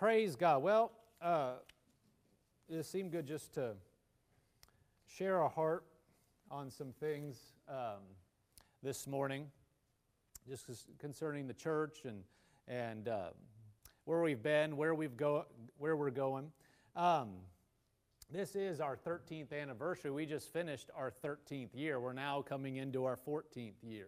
praise God. Well, uh, it seemed good just to share our heart on some things um, this morning, just concerning the church and and uh, where we've been, where we've go, where we're going. Um, this is our 13th anniversary. We just finished our 13th year. We're now coming into our 14th year.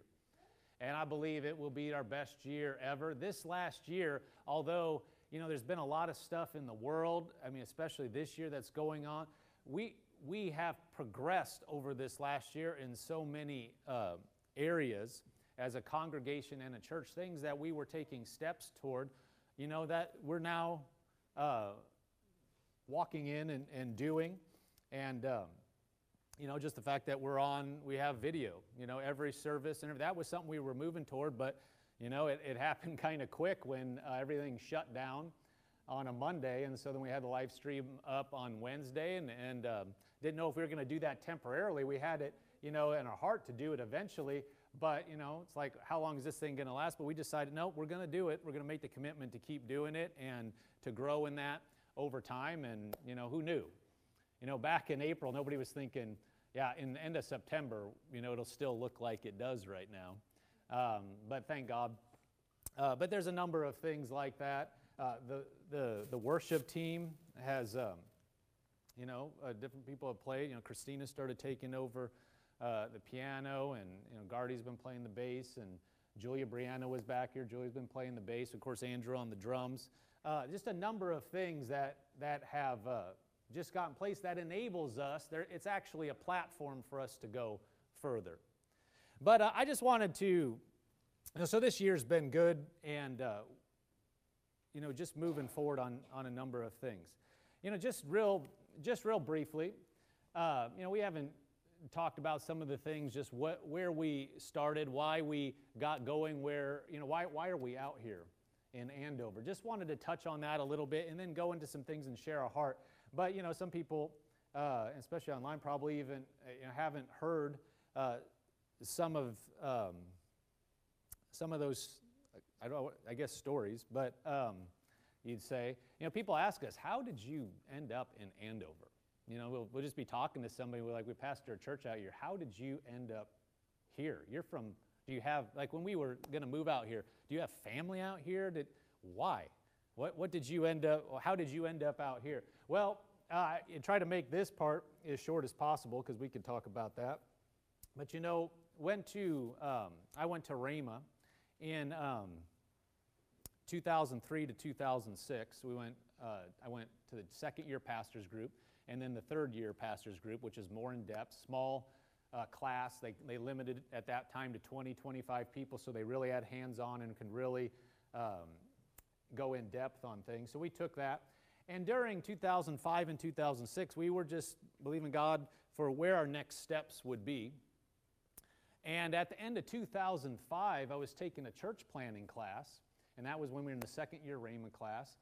And I believe it will be our best year ever. This last year, although you know there's been a lot of stuff in the world, I mean especially this year that's going on, we we have progressed over this last year in so many uh, areas as a congregation and a church, things that we were taking steps toward, you know, that we're now uh, walking in and, and doing. And, um, you know, just the fact that we're on, we have video, you know, every service, and that was something we were moving toward, but, you know, it, it happened kind of quick when uh, everything shut down on a Monday, and so then we had the live stream up on Wednesday, and, and um, didn't know if we were going to do that temporarily. We had it, you know, in our heart to do it eventually, but you know, it's like, how long is this thing going to last? But we decided, no, we're going to do it. We're going to make the commitment to keep doing it and to grow in that over time. And, you know, who knew? You know, back in April, nobody was thinking, yeah, in the end of September, you know, it'll still look like it does right now. Um, but thank God. Uh, but there's a number of things like that. Uh, the, the, the worship team has, um, you know, uh, different people have played. You know, Christina started taking over uh, the piano, and, you know, Gardy's been playing the bass, and Julia Brianna was back here. Julia's been playing the bass. Of course, Andrew on the drums. Uh, just a number of things that, that have uh, just gotten place that enables us. There, it's actually a platform for us to go further. But uh, I just wanted to, you know, so this year's been good, and uh, you know, just moving forward on, on a number of things. You know, just real, just real briefly, uh, you know, we haven't talked about some of the things, just what, where we started, why we got going, where, you know, why, why are we out here? in Andover. Just wanted to touch on that a little bit and then go into some things and share our heart. But you know, some people, uh, especially online, probably even uh, you know, haven't heard uh, some of um, some of those. I don't. I guess stories, but um, you'd say, you know, people ask us, how did you end up in Andover? You know, we'll, we'll just be talking to somebody. We're like, we pastored a church out here. How did you end up here? You're from do you have, like when we were going to move out here, do you have family out here? Did, why? What, what did you end up, how did you end up out here? Well, uh, I try to make this part as short as possible because we could talk about that. But you know, went to, um, I went to Rhema in um, 2003 to 2006. We went, uh, I went to the second year pastors group and then the third year pastors group, which is more in depth, small uh, class. They, they limited at that time to 20, 25 people, so they really had hands on and can really um, go in depth on things. So we took that. And during 2005 and 2006, we were just believing God for where our next steps would be. And at the end of 2005, I was taking a church planning class, and that was when we were in the second year Rhema class.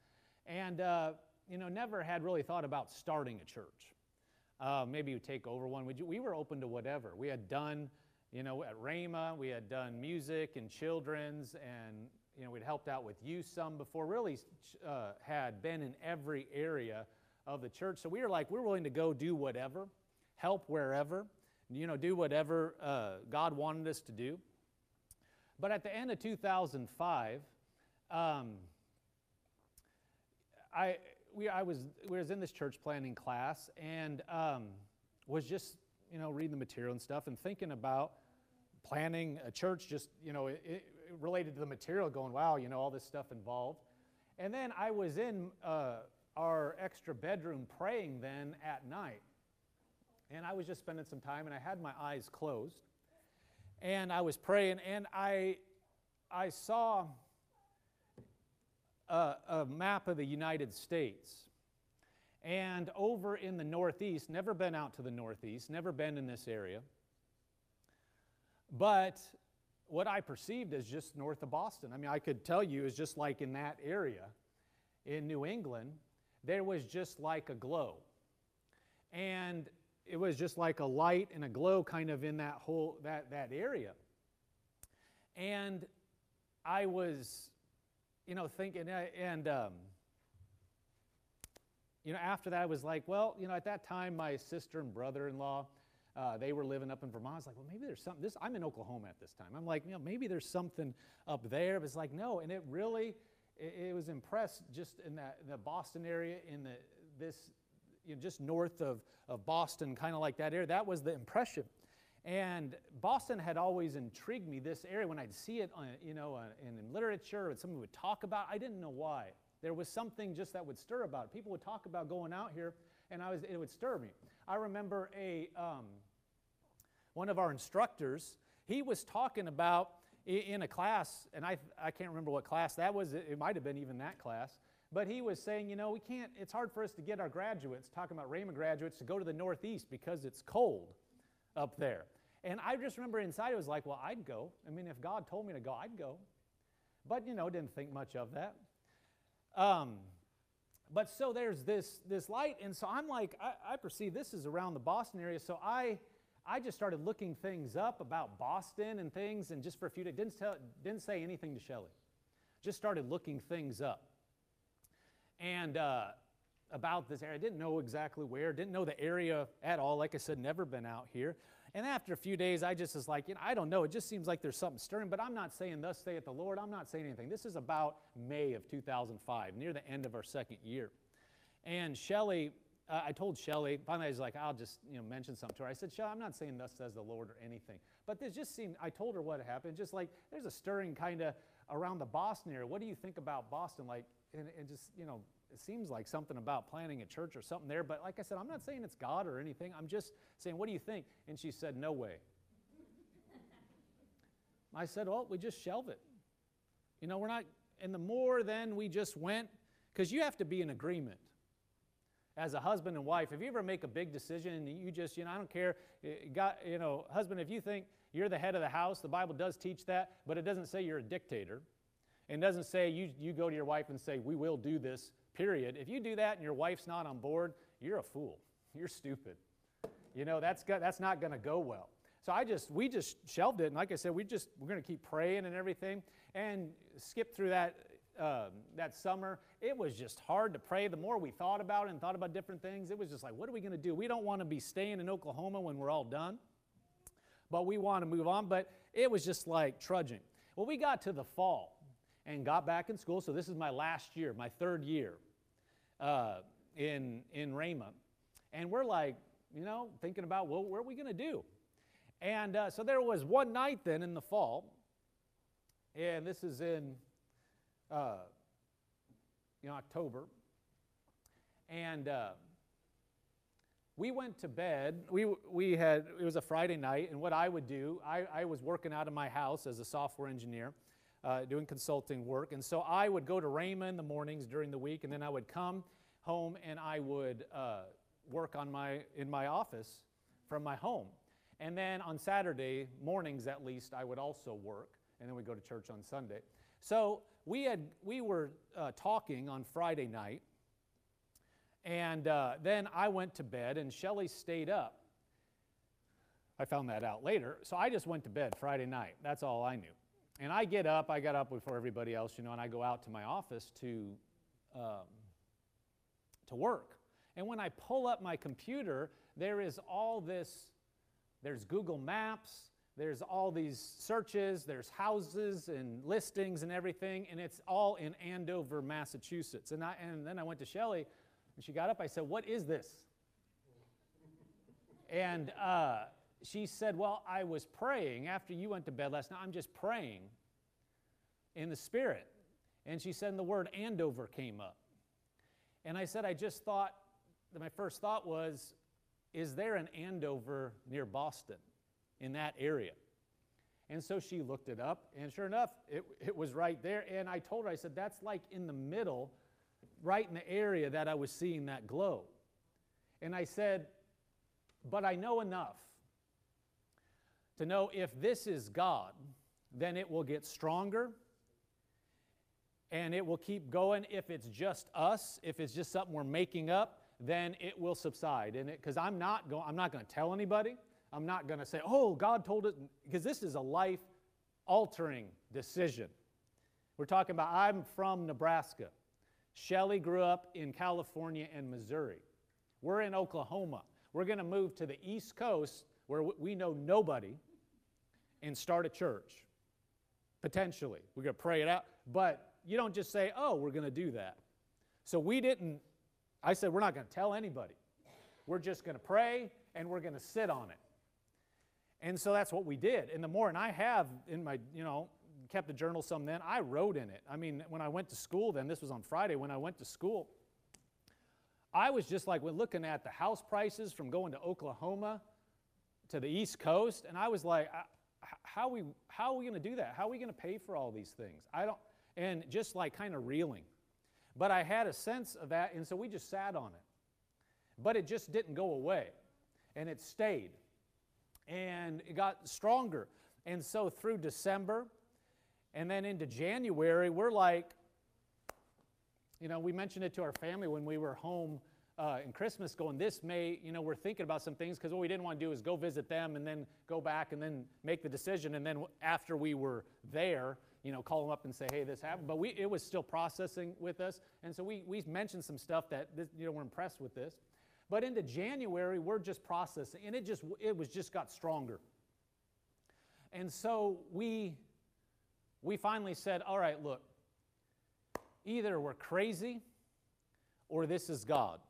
And, uh, you know, never had really thought about starting a church. Uh, maybe you take over one. We, we were open to whatever. We had done, you know, at Rhema, we had done music and children's, and, you know, we'd helped out with youth some before, really uh, had been in every area of the church. So we were like, we're willing to go do whatever, help wherever, you know, do whatever uh, God wanted us to do. But at the end of 2005, um, I, we, I was, we was in this church planning class and um, was just, you know, reading the material and stuff and thinking about planning a church just, you know, it, it related to the material going, wow, you know, all this stuff involved. And then I was in uh, our extra bedroom praying then at night. And I was just spending some time and I had my eyes closed. And I was praying and I, I saw a, a map of the United States. And over in the Northeast, never been out to the Northeast, never been in this area. But what I perceived as just north of Boston, I mean, I could tell you is just like in that area in New England, there was just like a glow. And it was just like a light and a glow kind of in that whole that, that area. And I was you know, thinking, uh, and um, you know, after that, I was like, well, you know, at that time, my sister and brother-in-law, uh, they were living up in Vermont. I was like, well, maybe there's something. This I'm in Oklahoma at this time. I'm like, you know, maybe there's something up there. But it's like, no. And it really, it, it was impressed just in that the Boston area, in the this, you know, just north of of Boston, kind of like that area. That was the impression. And Boston had always intrigued me. This area, when I'd see it, on, you know, uh, in, in literature, and someone would talk about, I didn't know why. There was something just that would stir about it. People would talk about going out here, and I was, it would stir me. I remember a, um, one of our instructors, he was talking about in a class, and I, I can't remember what class that was, it might have been even that class, but he was saying, you know, we can't, it's hard for us to get our graduates, talking about Rhema graduates, to go to the Northeast because it's cold up there. And I just remember inside it was like, well, I'd go. I mean, if God told me to go, I'd go. But, you know, didn't think much of that. Um, but so there's this, this light, and so I'm like, I, I perceive this is around the Boston area, so I, I just started looking things up about Boston and things, and just for a few days, didn't, tell, didn't say anything to Shelly. Just started looking things up. And uh, about this area, I didn't know exactly where, didn't know the area at all. Like I said, never been out here. And after a few days, I just was like, you know, I don't know. It just seems like there's something stirring, but I'm not saying, thus saith the Lord. I'm not saying anything. This is about May of 2005, near the end of our second year. And Shelly, uh, I told Shelly, finally I was like, I'll just you know, mention something to her. I said, Shelly, I'm not saying thus says the Lord or anything. But this just seemed, I told her what happened. Just like, there's a stirring kind of around the Boston area. What do you think about Boston? Like, and, and just, you know, it seems like something about planting a church or something there. But like I said, I'm not saying it's God or anything. I'm just saying, what do you think? And she said, no way. I said, well, we just shelve it. You know, we're not, and the more then we just went, because you have to be in agreement as a husband and wife. If you ever make a big decision and you just, you know, I don't care, eh, got, you know, husband, if you think you're the head of the house, the Bible does teach that, but it doesn't say you're a dictator. It doesn't say you, you go to your wife and say, we will do this period. If you do that and your wife's not on board, you're a fool. You're stupid. You know, that's, that's not going to go well. So I just, we just shelved it. And like I said, we just, we're going to keep praying and everything and skip through that, uh, that summer. It was just hard to pray. The more we thought about it and thought about different things, it was just like, what are we going to do? We don't want to be staying in Oklahoma when we're all done, but we want to move on. But it was just like trudging. Well, we got to the fall and got back in school. So this is my last year, my third year uh, in, in Rhema. And we're like, you know, thinking about, well, what are we going to do? And uh, so there was one night then in the fall, and this is in uh, know, October, and uh, we went to bed. We, we had, it was a Friday night, and what I would do, I, I was working out of my house as a software engineer uh, doing consulting work. And so I would go to Rhema in the mornings during the week, and then I would come home and I would uh, work on my, in my office from my home. And then on Saturday mornings, at least, I would also work, and then we'd go to church on Sunday. So we, had, we were uh, talking on Friday night, and uh, then I went to bed, and Shelly stayed up. I found that out later. So I just went to bed Friday night. That's all I knew. And I get up, I got up before everybody else, you know, and I go out to my office to, um, to work. And when I pull up my computer, there is all this there's Google Maps, there's all these searches, there's houses and listings and everything, and it's all in Andover, Massachusetts. And, I, and then I went to Shelly, and she got up. I said, What is this? and uh, she said, Well, I was praying after you went to bed last night. I'm just praying in the Spirit. And she said, and the word Andover came up. And I said, I just thought, my first thought was, is there an Andover near Boston in that area? And so she looked it up, and sure enough, it, it was right there. And I told her, I said, that's like in the middle, right in the area that I was seeing that glow. And I said, but I know enough to know if this is God, then it will get stronger and it will keep going. If it's just us, if it's just something we're making up, then it will subside. And it because I'm not going, I'm not going to tell anybody. I'm not going to say, "Oh, God told it," because this is a life-altering decision. We're talking about I'm from Nebraska. Shelly grew up in California and Missouri. We're in Oklahoma. We're going to move to the East Coast where we know nobody and start a church. Potentially. We're going to pray it out. But you don't just say, oh, we're going to do that. So we didn't, I said, we're not going to tell anybody. We're just going to pray and we're going to sit on it. And so that's what we did. And the more, and I have in my, you know, kept a journal some then, I wrote in it. I mean, when I went to school then, this was on Friday, when I went to school, I was just like, we're looking at the house prices from going to Oklahoma to the East Coast, and I was like, how we, how are we going to do that? How are we going to pay for all these things? I don't, and just like kind of reeling. But I had a sense of that, and so we just sat on it. But it just didn't go away, and it stayed. And it got stronger. And so through December, and then into January, we're like, you know, we mentioned it to our family when we were home uh, in Christmas, going, this may, you know, we're thinking about some things because what we didn't want to do is go visit them and then go back and then make the decision. And then after we were there, you know, call them up and say, hey, this happened. But we, it was still processing with us. And so we, we mentioned some stuff that, this, you know, we're impressed with this. But into January, we're just processing. And it just, it was just got stronger. And so we, we finally said, all right, look, either we're crazy or this is God.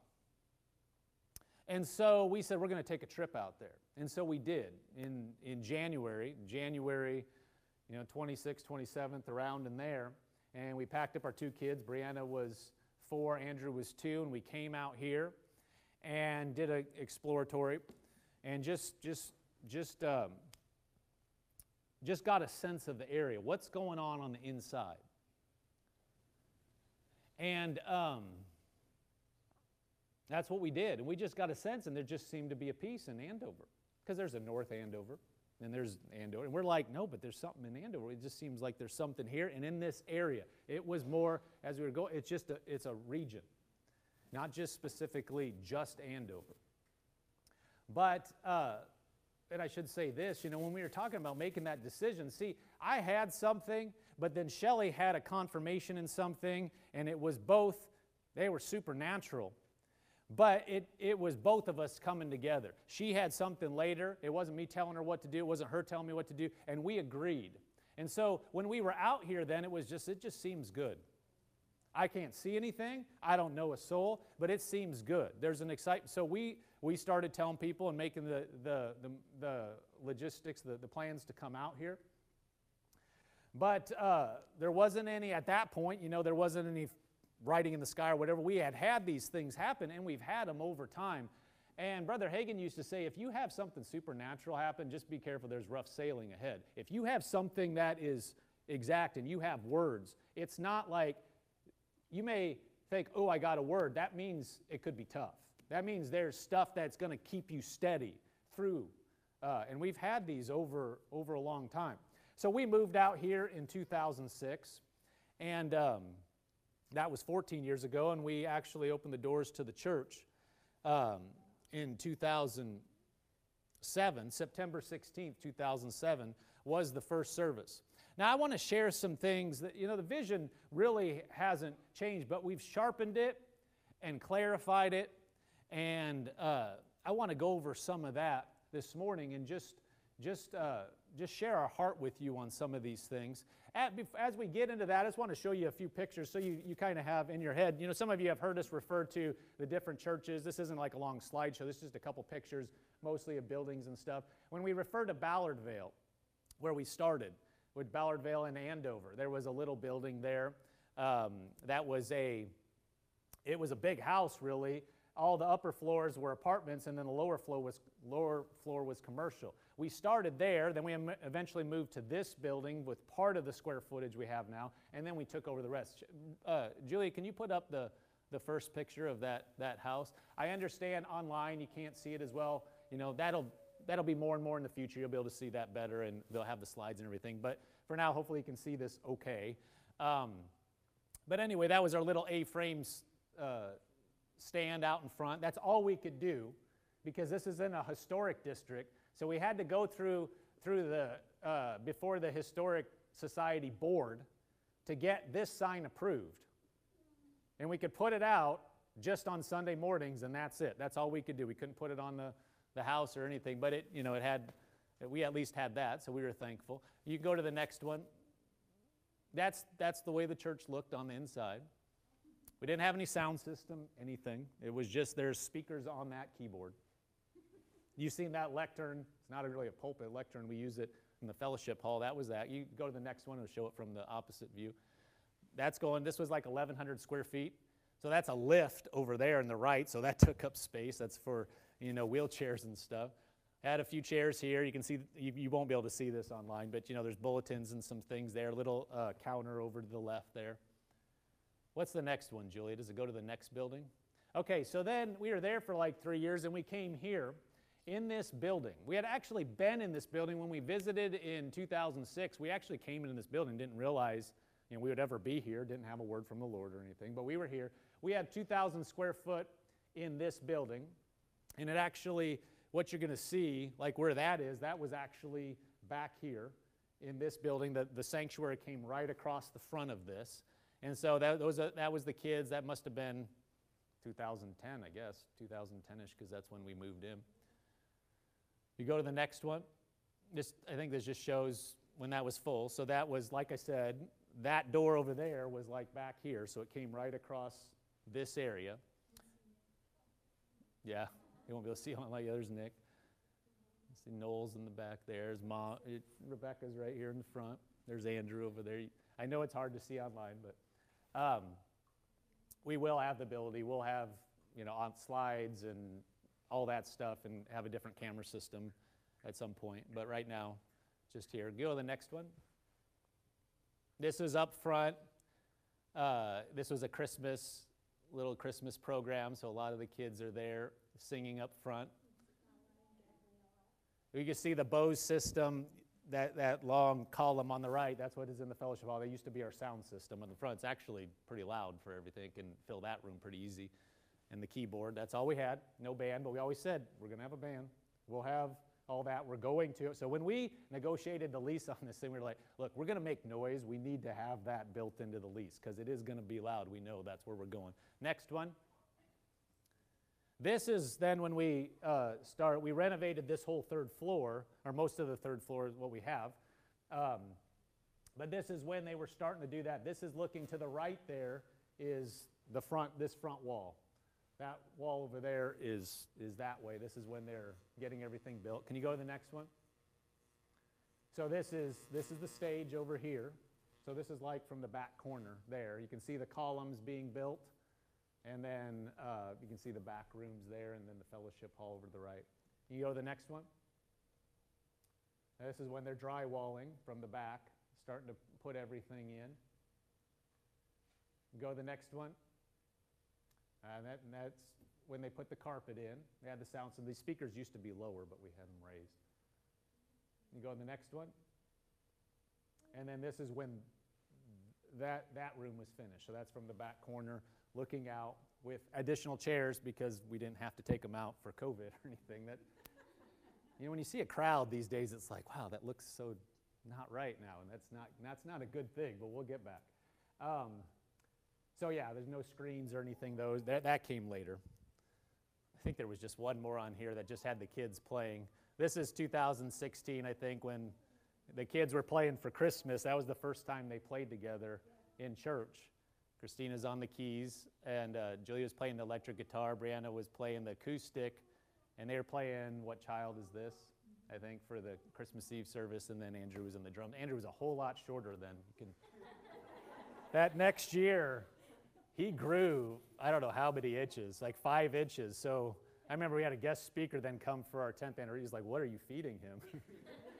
And so we said, we're going to take a trip out there. And so we did in, in January, January, you know, 26th, 27th, around in there. And we packed up our two kids. Brianna was four, Andrew was two, and we came out here and did an exploratory and just, just, just, um, just got a sense of the area. What's going on on the inside? And um, that's what we did. And we just got a sense, and there just seemed to be a peace in Andover. Because there's a North Andover, and there's Andover. And we're like, no, but there's something in Andover. It just seems like there's something here. And in this area, it was more, as we were going, it's just a, it's a region, not just specifically just Andover. But, uh, and I should say this, you know, when we were talking about making that decision, see, I had something but then Shelley had a confirmation in something, and it was both, they were supernatural. But it, it was both of us coming together. She had something later. It wasn't me telling her what to do, it wasn't her telling me what to do, and we agreed. And so when we were out here, then it was just, it just seems good. I can't see anything. I don't know a soul, but it seems good. There's an excitement. So we, we started telling people and making the, the, the, the logistics, the, the plans to come out here. But uh, there wasn't any, at that point, you know, there wasn't any writing in the sky or whatever. We had had these things happen, and we've had them over time. And Brother Hagin used to say, if you have something supernatural happen, just be careful, there's rough sailing ahead. If you have something that is exact and you have words, it's not like you may think, oh, I got a word. That means it could be tough. That means there's stuff that's going to keep you steady through. Uh, and we've had these over, over a long time. So we moved out here in 2006, and um, that was 14 years ago, and we actually opened the doors to the church um, in 2007. September 16th, 2007 was the first service. Now, I want to share some things that, you know, the vision really hasn't changed, but we've sharpened it and clarified it, and uh, I want to go over some of that this morning and just, just, uh, just share our heart with you on some of these things. As we get into that, I just want to show you a few pictures so you, you kind of have in your head. You know, some of you have heard us refer to the different churches. This isn't like a long slideshow, this is just a couple pictures, mostly of buildings and stuff. When we refer to Ballardvale, where we started, with Ballardvale and Andover, there was a little building there. Um, that was a, it was a big house, really. All the upper floors were apartments, and then the lower floor was, lower floor was commercial. We started there, then we eventually moved to this building with part of the square footage we have now, and then we took over the rest. Uh, Julie, can you put up the, the first picture of that, that house? I understand online you can't see it as well. You know, that'll, that'll be more and more in the future. You'll be able to see that better, and they'll have the slides and everything. But for now, hopefully you can see this okay. Um, but anyway, that was our little A-frame uh, stand out in front. That's all we could do because this is in a historic district. So we had to go through, through the, uh, before the Historic Society board to get this sign approved. And we could put it out just on Sunday mornings, and that's it. That's all we could do. We couldn't put it on the, the house or anything, but it, you know, it had, we at least had that, so we were thankful. You can go to the next one. That's, that's the way the church looked on the inside. We didn't have any sound system, anything. It was just there's speakers on that keyboard. You've seen that lectern. It's not really a pulpit lectern. We use it in the fellowship hall. That was that. You go to the next one, it'll show it from the opposite view. That's going, this was like 1,100 square feet. So that's a lift over there in the right. So that took up space. That's for, you know, wheelchairs and stuff. Had a few chairs here. You can see, you, you won't be able to see this online, but, you know, there's bulletins and some things there. A little uh, counter over to the left there. What's the next one, Julia? Does it go to the next building? Okay, so then we were there for like three years and we came here in this building. We had actually been in this building when we visited in 2006. We actually came into this building, didn't realize you know, we would ever be here, didn't have a word from the Lord or anything, but we were here. We had 2,000 square foot in this building, and it actually, what you're going to see, like where that is, that was actually back here in this building. The, the sanctuary came right across the front of this. And so that, those, that was the kids. That must have been 2010, I guess, 2010-ish, because that's when we moved in. You go to the next one. This, I think this just shows when that was full. So that was, like I said, that door over there was like back here. So it came right across this area. Yeah, you won't be able to see on like others, Nick. see Knowles in the back there. There's mom. It, Rebecca's right here in the front. There's Andrew over there. I know it's hard to see online, but um, we will have the ability. We'll have, you know, on slides and all that stuff and have a different camera system at some point. But right now, just here. Go to the next one. This is up front. Uh, this was a Christmas, little Christmas program, so a lot of the kids are there singing up front. You can see the Bose system, that, that long column on the right, that's what is in the fellowship hall. That used to be our sound system on the front. It's actually pretty loud for everything, can fill that room pretty easy and the keyboard. That's all we had. No band, but we always said we're going to have a band. We'll have all that. We're going to. So when we negotiated the lease on this thing, we were like, look, we're going to make noise. We need to have that built into the lease because it is going to be loud. We know that's where we're going. Next one. This is then when we uh, start, we renovated this whole third floor, or most of the third floor is what we have. Um, but this is when they were starting to do that. This is looking to the right there is the front, this front wall. That wall over there is, is that way. This is when they're getting everything built. Can you go to the next one? So this is, this is the stage over here. So this is like from the back corner there. You can see the columns being built. And then uh, you can see the back rooms there and then the fellowship hall over to the right. Can you go to the next one? Now, this is when they're drywalling from the back, starting to put everything in. Go to the next one. And, that, and that's when they put the carpet in. They had the sound. So these speakers used to be lower, but we had them raised. You go to the next one. And then this is when that, that room was finished. So that's from the back corner looking out with additional chairs because we didn't have to take them out for COVID or anything. That, you know, when you see a crowd these days, it's like, wow, that looks so not right now, and that's not, that's not a good thing, but we'll get back. Um, so yeah, there's no screens or anything. Those that, that came later. I think there was just one more on here that just had the kids playing. This is 2016, I think, when the kids were playing for Christmas. That was the first time they played together in church. Christina's on the keys, and uh, Julia was playing the electric guitar. Brianna was playing the acoustic, and they were playing What Child Is This? I think, for the Christmas Eve service, and then Andrew was in the drums. Andrew was a whole lot shorter can. that next year, he grew, I don't know how many inches, like five inches. So I remember we had a guest speaker then come for our 10th anniversary. He's like, What are you feeding him?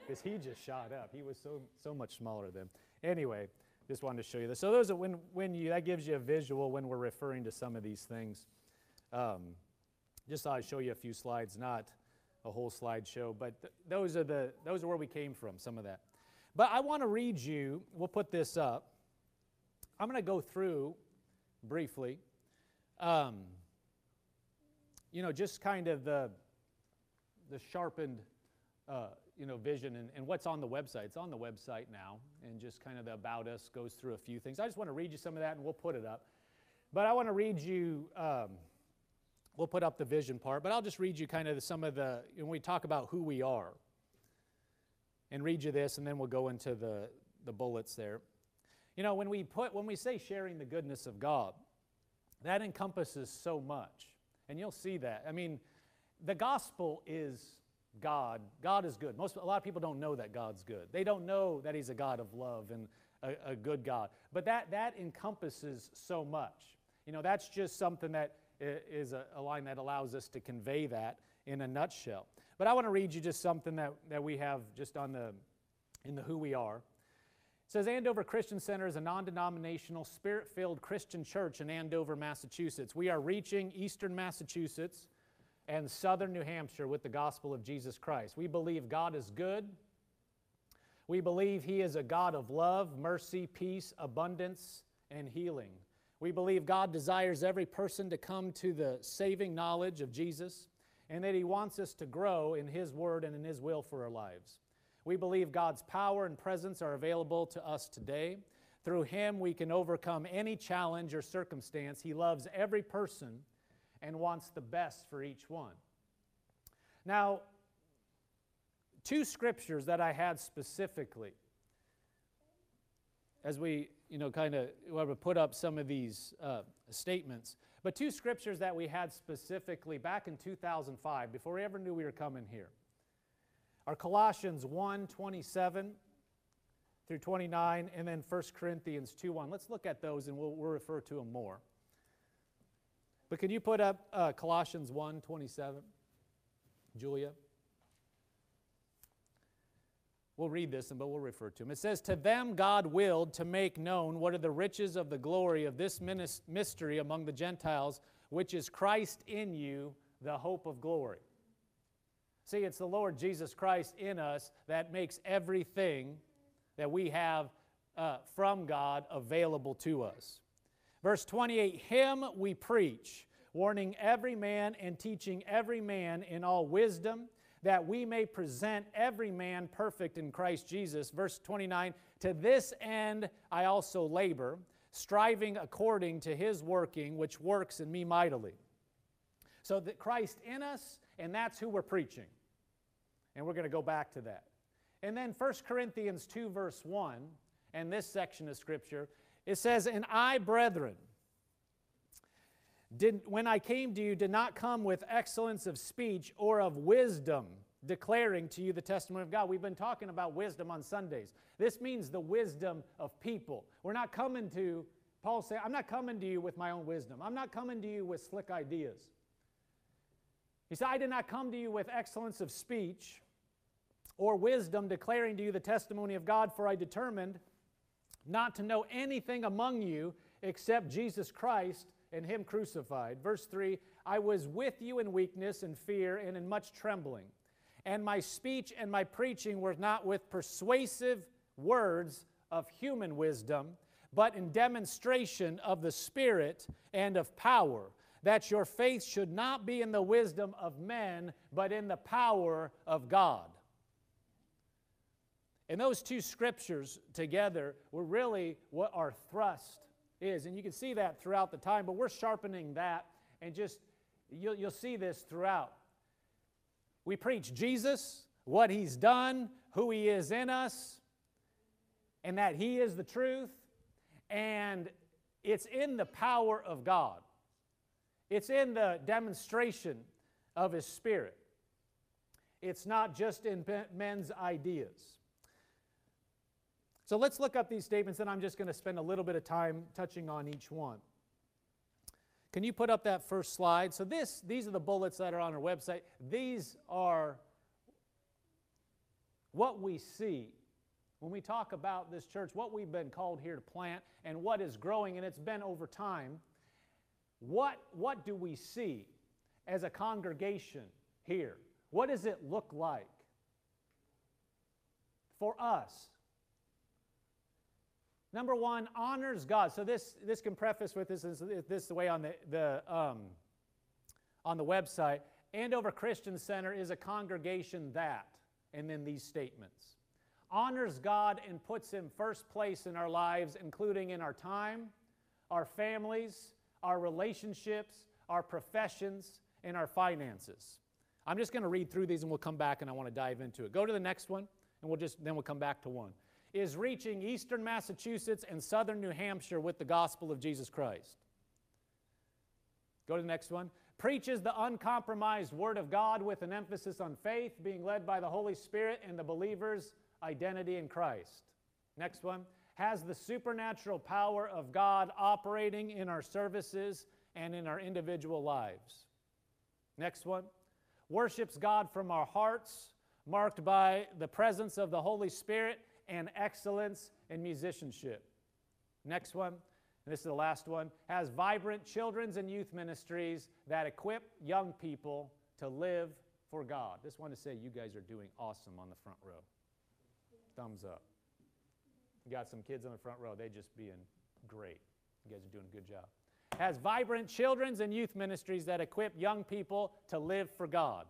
Because he just shot up. He was so, so much smaller than. Anyway, just wanted to show you this. So those are when, when you, that gives you a visual when we're referring to some of these things. Um, just thought I'd show you a few slides, not a whole slideshow, but th- those are the those are where we came from. Some of that, but I want to read you. We'll put this up. I'm going to go through briefly. Um, you know, just kind of the, the sharpened, uh, you know, vision and, and what's on the website. It's on the website now, and just kind of the about us goes through a few things. I just want to read you some of that, and we'll put it up. But I want to read you, um, we'll put up the vision part, but I'll just read you kind of some of the, when we talk about who we are, and read you this, and then we'll go into the, the bullets there. You know, when we put, when we say sharing the goodness of God, that encompasses so much. And you'll see that. I mean, the gospel is God. God is good. Most, a lot of people don't know that God's good. They don't know that He's a God of love and a, a good God. But that, that encompasses so much. You know, that's just something that is a, a line that allows us to convey that in a nutshell. But I want to read you just something that, that we have just on the, in the who we are. Says Andover Christian Center is a non denominational, spirit filled Christian church in Andover, Massachusetts. We are reaching eastern Massachusetts and southern New Hampshire with the gospel of Jesus Christ. We believe God is good. We believe He is a God of love, mercy, peace, abundance, and healing. We believe God desires every person to come to the saving knowledge of Jesus and that He wants us to grow in His Word and in His will for our lives. We believe God's power and presence are available to us today. Through Him, we can overcome any challenge or circumstance. He loves every person and wants the best for each one. Now, two scriptures that I had specifically as we, you know, kind of put up some of these uh, statements. But two scriptures that we had specifically back in 2005, before we ever knew we were coming here, are Colossians 1 27 through 29, and then 1 Corinthians 2 1. Let's look at those and we'll, we'll refer to them more. But can you put up uh, Colossians 1 27? Julia? We'll read this, and but we'll refer to them. It says, To them God willed to make known what are the riches of the glory of this mystery among the Gentiles, which is Christ in you, the hope of glory. See, it's the Lord Jesus Christ in us that makes everything that we have uh, from God available to us. Verse 28 Him we preach, warning every man and teaching every man in all wisdom that we may present every man perfect in Christ Jesus. Verse 29 To this end I also labor, striving according to his working, which works in me mightily. So that Christ in us, and that's who we're preaching. And we're going to go back to that. And then 1 Corinthians 2, verse 1, and this section of Scripture, it says, And I, brethren, did, when I came to you, did not come with excellence of speech or of wisdom, declaring to you the testimony of God. We've been talking about wisdom on Sundays. This means the wisdom of people. We're not coming to, Paul said, I'm not coming to you with my own wisdom. I'm not coming to you with slick ideas. He said, I did not come to you with excellence of speech or wisdom, declaring to you the testimony of God, for I determined not to know anything among you except Jesus Christ and him crucified. Verse 3 I was with you in weakness and fear and in much trembling. And my speech and my preaching were not with persuasive words of human wisdom, but in demonstration of the Spirit and of power, that your faith should not be in the wisdom of men, but in the power of God. And those two scriptures together were really what our thrust is. And you can see that throughout the time, but we're sharpening that and just, you'll, you'll see this throughout. We preach Jesus, what he's done, who he is in us, and that he is the truth. And it's in the power of God, it's in the demonstration of his spirit. It's not just in men's ideas. So let's look up these statements, and I'm just going to spend a little bit of time touching on each one. Can you put up that first slide? So this, these are the bullets that are on our website. These are what we see when we talk about this church, what we've been called here to plant, and what is growing, and it's been over time. What, what do we see as a congregation here? What does it look like for us? Number one, honors God. So this, this can preface with this, this, the way on the, the, um, on the website. Andover Christian Center is a congregation that, and then these statements. Honors God and puts Him first place in our lives, including in our time, our families, our relationships, our professions, and our finances. I'm just going to read through these and we'll come back and I want to dive into it. Go to the next one and we'll just then we'll come back to one. Is reaching eastern Massachusetts and southern New Hampshire with the gospel of Jesus Christ. Go to the next one. Preaches the uncompromised word of God with an emphasis on faith, being led by the Holy Spirit and the believer's identity in Christ. Next one. Has the supernatural power of God operating in our services and in our individual lives. Next one worships God from our hearts, marked by the presence of the Holy Spirit and excellence in musicianship. Next one, and this is the last one, has vibrant children's and youth ministries that equip young people to live for God. Just want to say you guys are doing awesome on the front row. Thumbs up. Got some kids on the front row, they just being great. You guys are doing a good job has vibrant children's and youth ministries that equip young people to live for God.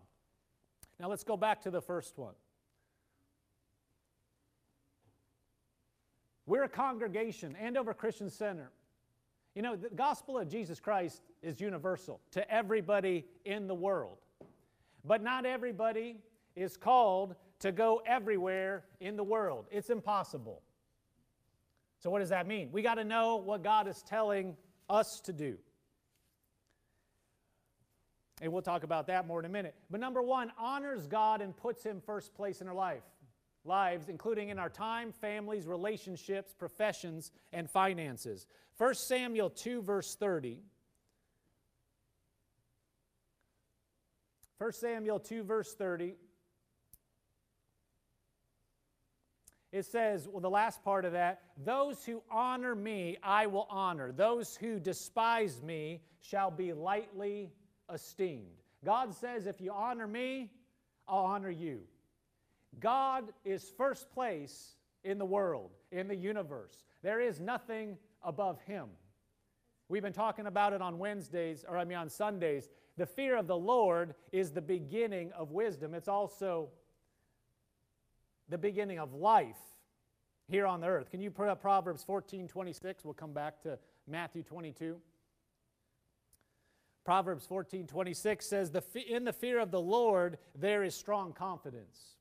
Now let's go back to the first one. We're a congregation, Andover Christian Center. You know, the gospel of Jesus Christ is universal to everybody in the world. But not everybody is called to go everywhere in the world. It's impossible. So, what does that mean? We got to know what God is telling us to do. And we'll talk about that more in a minute. But number one, honors God and puts Him first place in our life, lives, including in our time, families, relationships, professions, and finances. 1 Samuel 2, verse 30. 1 Samuel 2, verse 30. It says, well, the last part of that, those who honor me, I will honor. Those who despise me shall be lightly esteemed. God says, if you honor me, I'll honor you. God is first place in the world, in the universe. There is nothing above him. We've been talking about it on Wednesdays, or I mean on Sundays. The fear of the Lord is the beginning of wisdom. It's also the beginning of life here on the earth. Can you put up Proverbs 14 26? We'll come back to Matthew 22. Proverbs 14 26 says, In the fear of the Lord there is strong confidence.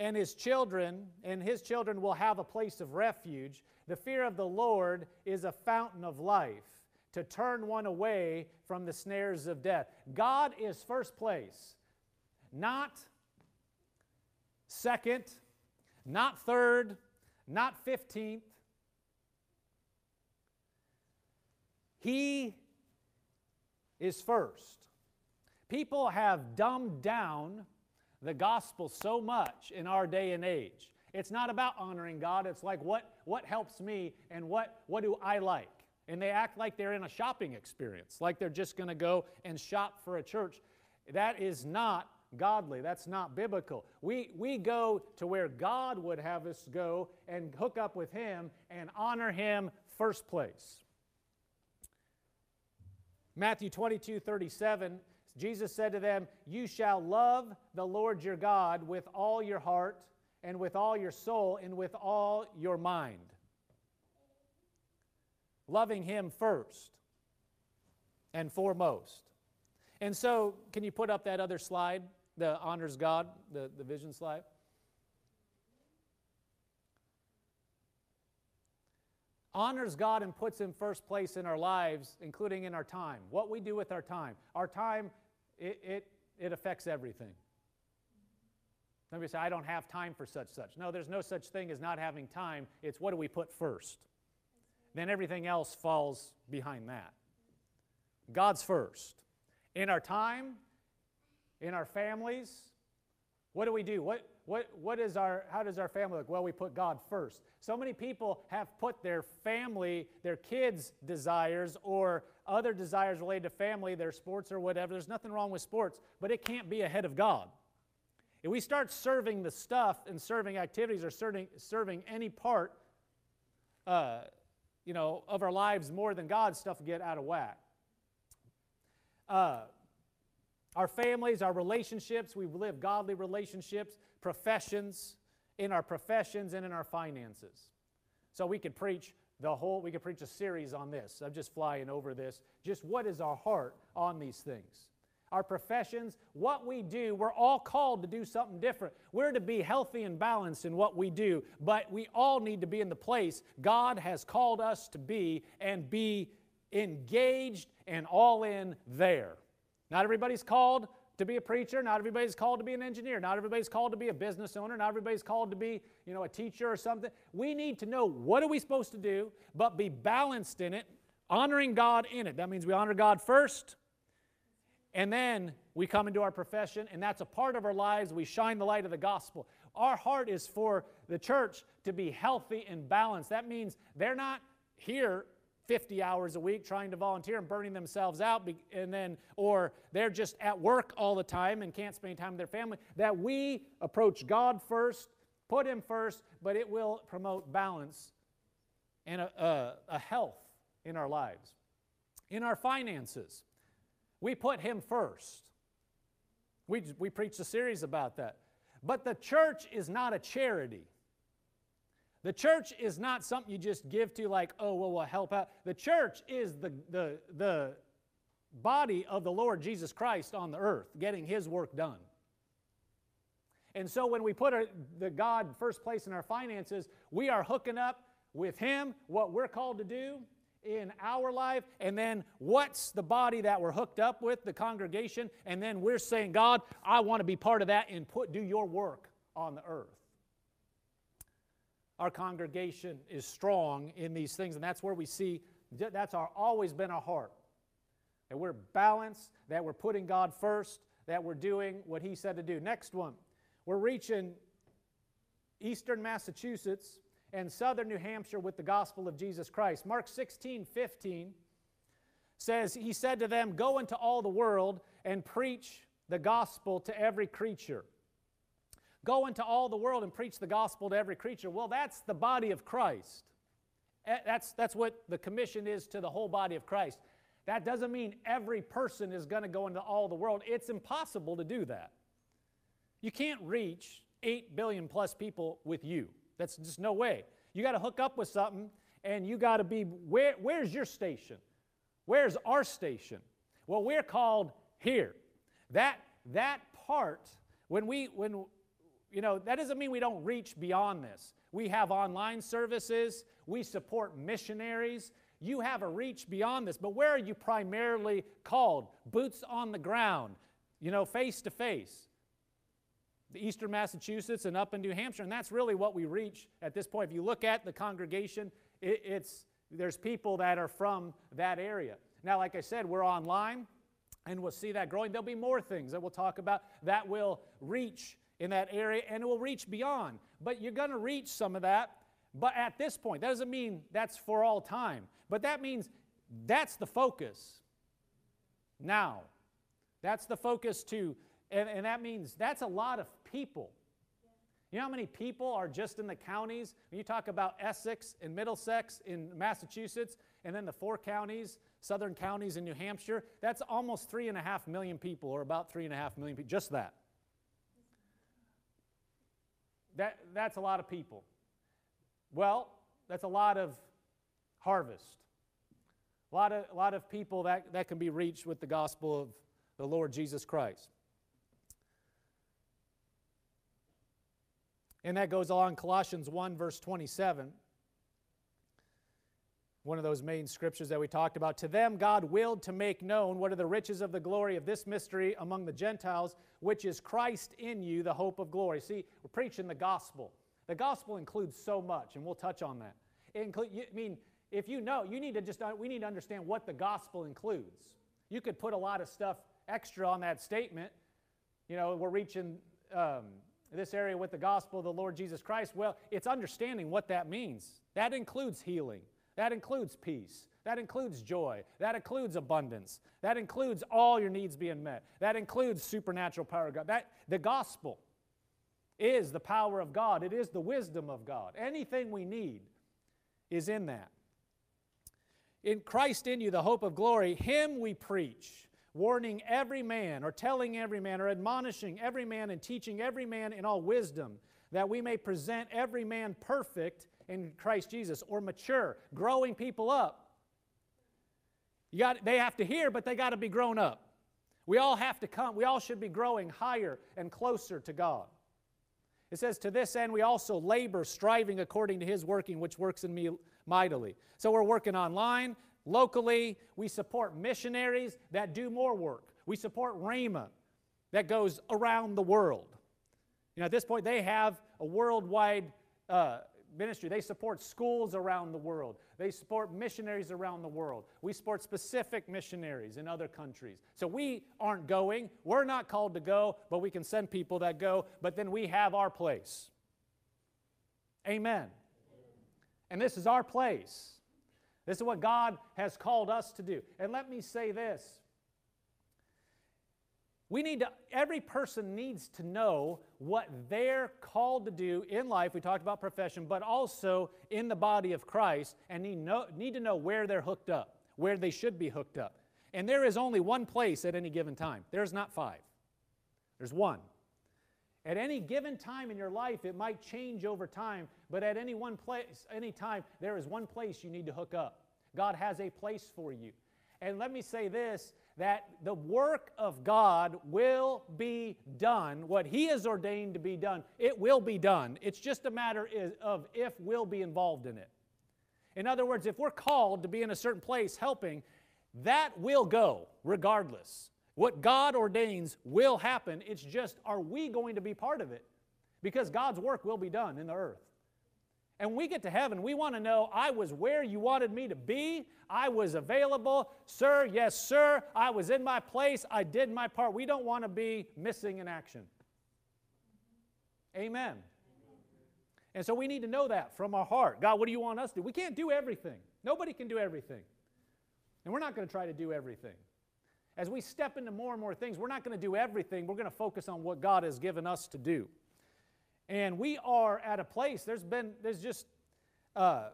And his children, and his children will have a place of refuge. The fear of the Lord is a fountain of life to turn one away from the snares of death. God is first place, not second, not third, not 15th. He is first. People have dumbed down the gospel so much in our day and age. It's not about honoring God. It's like what, what helps me and what, what do I like? And they act like they're in a shopping experience, like they're just going to go and shop for a church. That is not godly. That's not biblical. We, we go to where God would have us go and hook up with Him and honor Him first place. Matthew 22 37, Jesus said to them, You shall love the Lord your God with all your heart and with all your soul and with all your mind. Loving Him first and foremost. And so, can you put up that other slide? The honors God, the, the vision slide? honors God and puts Him first place in our lives, including in our time. What we do with our time. Our time, it, it, it affects everything. Somebody say, I don't have time for such, such. No, there's no such thing as not having time. It's what do we put first? Then everything else falls behind that. God's first. In our time, in our families, what do we do? What, what, what is our, how does our family look? Well, we put God first. So many people have put their family, their kids' desires, or other desires related to family, their sports or whatever. There's nothing wrong with sports, but it can't be ahead of God. If we start serving the stuff and serving activities or serving, serving any part, uh, you know, of our lives more than God's stuff get out of whack. Uh, our families, our relationships, we live godly relationships, professions, in our professions and in our finances. So we could preach the whole, we could preach a series on this. I'm just flying over this. Just what is our heart on these things? Our professions, what we do, we're all called to do something different. We're to be healthy and balanced in what we do, but we all need to be in the place God has called us to be and be engaged and all in there. Not everybody's called to be a preacher. Not everybody's called to be an engineer. Not everybody's called to be a business owner. Not everybody's called to be, you know, a teacher or something. We need to know what are we supposed to do, but be balanced in it, honoring God in it. That means we honor God first, and then we come into our profession, and that's a part of our lives. We shine the light of the gospel. Our heart is for the church to be healthy and balanced. That means they're not here 50 hours a week trying to volunteer and burning themselves out and then or they're just at work all the time and can't spend time with their family that we approach god first put him first but it will promote balance and a, a, a health in our lives. In our finances we put him first. We, we preached a series about that. But the church is not a charity the church is not something you just give to, like, oh, well, we'll help out. The church is the, the, the body of the Lord Jesus Christ on the earth, getting his work done. And so when we put the God first place in our finances, we are hooking up with him, what we're called to do in our life, and then what's the body that we're hooked up with, the congregation, and then we're saying, God, I want to be part of that and put do your work on the earth our congregation is strong in these things, and that's where we see that's our, always been our heart. That we're balanced, that we're putting God first, that we're doing what He said to do. Next one, we're reaching eastern Massachusetts and southern New Hampshire with the gospel of Jesus Christ. Mark 16, 15 says, He said to them, Go into all the world and preach the gospel to every creature. Go into all the world and preach the gospel to every creature. Well, that's the body of Christ. Eh, that's, that's what the commission is to the whole body of Christ. That doesn't mean every person is going to go into all the world. It's impossible to do that. You can't reach 8 billion plus people with you. That's just no way. You got to hook up with something and you got to be where, where's your station? Where's our station? Well, we're called here. That that part when we when you know, that doesn't mean we don't reach beyond this. We have online services, we support missionaries. You have a reach beyond this, but where are you primarily called? Boots on the ground, you know, face to face. The eastern Massachusetts and up in New Hampshire, and that's really what we reach at this point. If you look at the congregation, it, it's there's people that are from that area. Now, like I said, we're online, and we'll see that growing. There'll be more things that we'll talk about that will reach in that area and it will reach beyond. But you're going to reach some of that. But at this point, that doesn't mean that's for all time. But that means that's the focus now. That's the focus to, and, and that means that's a lot of people. You know how many people are just in the counties? When you talk about Essex and Middlesex in Massachusetts, and then the four counties, southern counties in New Hampshire, that's almost three and a half million people, or about three and a half million people, just that. That, that's a lot of people. Well, that's a lot of harvest. A lot of, a lot of people that, that can be reached with the gospel of the Lord Jesus Christ. And that goes along Colossians 1, verse 27 one of those main scriptures that we talked about. To them, God willed to make known what are the riches of the glory of this mystery among the Gentiles, which is Christ in you, the hope of glory. See, we're preaching the gospel. The gospel includes so much, and we'll touch on that. It I mean, if you know, you need to just, we need to understand what the gospel includes. You could put a lot of stuff extra on that statement. You know, we're reaching um, this area with the gospel of the Lord Jesus Christ. Well, it's understanding what that means. That includes healing. That includes peace. That includes joy. That includes abundance. That includes all your needs being met. That includes supernatural power of God. That, the gospel is the power of God, it is the wisdom of God. Anything we need is in that. In Christ in you, the hope of glory, Him we preach, warning every man, or telling every man, or admonishing every man, and teaching every man in all wisdom, that we may present every man perfect in Christ Jesus or mature, growing people up. You got, they have to hear, but they got to be grown up. We all have to come, we all should be growing higher and closer to God. It says, To this end, we also labor, striving according to his working, which works in me mightily. So we're working online, locally. We support missionaries that do more work. We support Rhema that goes around the world. You know, at this point, they have a worldwide uh, ministry. They support schools around the world. They support missionaries around the world. We support specific missionaries in other countries. So we aren't going. We're not called to go, but we can send people that go. But then we have our place. Amen. And this is our place. This is what God has called us to do. And let me say this. We need to, every person needs to know what they're called to do in life. We talked about profession, but also in the body of Christ, and need, know, need to know where they're hooked up, where they should be hooked up. And there is only one place at any given time. There's not five, there's one. At any given time in your life, it might change over time, but at any one place, any time, there is one place you need to hook up. God has a place for you. And let me say this that the work of God will be done. What He has ordained to be done, it will be done. It's just a matter of if we'll be involved in it. In other words, if we're called to be in a certain place helping, that will go regardless. What God ordains will happen. It's just, are we going to be part of it? Because God's work will be done in the earth. And we get to heaven, we want to know I was where you wanted me to be. I was available. Sir, yes, sir. I was in my place. I did my part. We don't want to be missing in action. Amen. And so we need to know that from our heart. God, what do you want us to do? We can't do everything. Nobody can do everything. And we're not going to try to do everything. As we step into more and more things, we're not going to do everything. We're going to focus on what God has given us to do. And we are at a place, there's been, there's just, uh,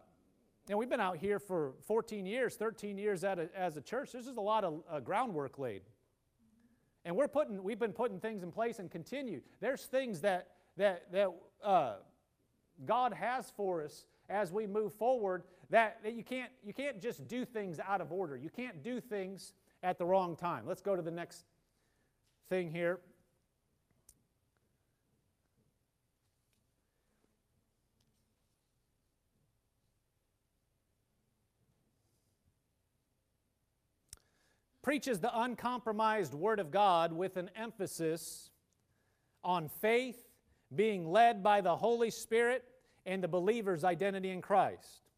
and we've been out here for 14 years, 13 years a, as a church. There's just a lot of uh, groundwork laid. And we're putting, we've been putting things in place and continue. There's things that, that, that uh, God has for us as we move forward that, that you, can't, you can't just do things out of order. You can't do things at the wrong time. Let's go to the next thing here. Preaches the uncompromised Word of God with an emphasis on faith, being led by the Holy Spirit, and the believer's identity in Christ.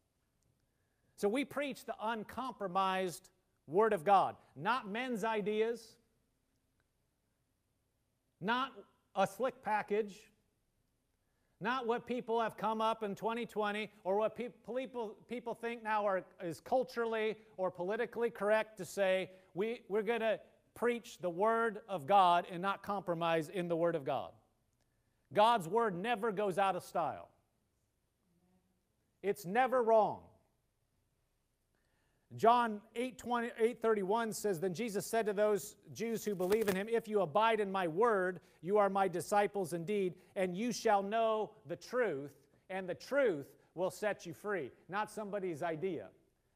So we preach the uncompromised Word of God, not men's ideas, not a slick package, not what people have come up in 2020 or what pe- people, people think now are, is culturally or politically correct to say we, we're going to preach the Word of God and not compromise in the Word of God. God's Word never goes out of style, it's never wrong. John 8, 20, 8 31 says, Then Jesus said to those Jews who believe in him, If you abide in my word, you are my disciples indeed, and you shall know the truth, and the truth will set you free. Not somebody's idea,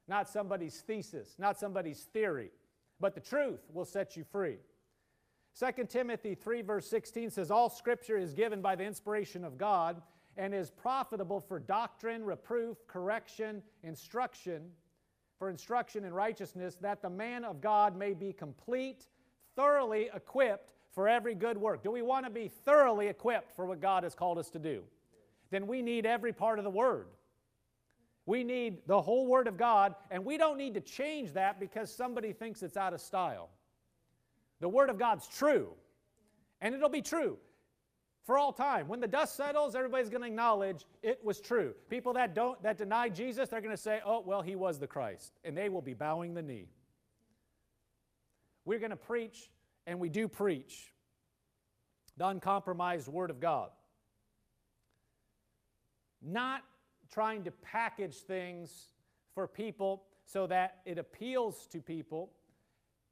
not somebody's thesis, not somebody's theory but the truth will set you free. 2 Timothy 3, verse 16 says, All scripture is given by the inspiration of God and is profitable for doctrine, reproof, correction, instruction, for instruction in righteousness, that the man of God may be complete, thoroughly equipped for every good work. Do we want to be thoroughly equipped for what God has called us to do? Then we need every part of the Word. We need the whole Word of God, and we don't need to change that because somebody thinks it's out of style. The Word of God's true, and it'll be true for all time. When the dust settles, everybody's going to acknowledge it was true. People that don't that deny Jesus, they're going to say, "Oh, well, he was the Christ," and they will be bowing the knee. We're going to preach, and we do preach the uncompromised Word of God. Not trying to package things for people so that it appeals to people,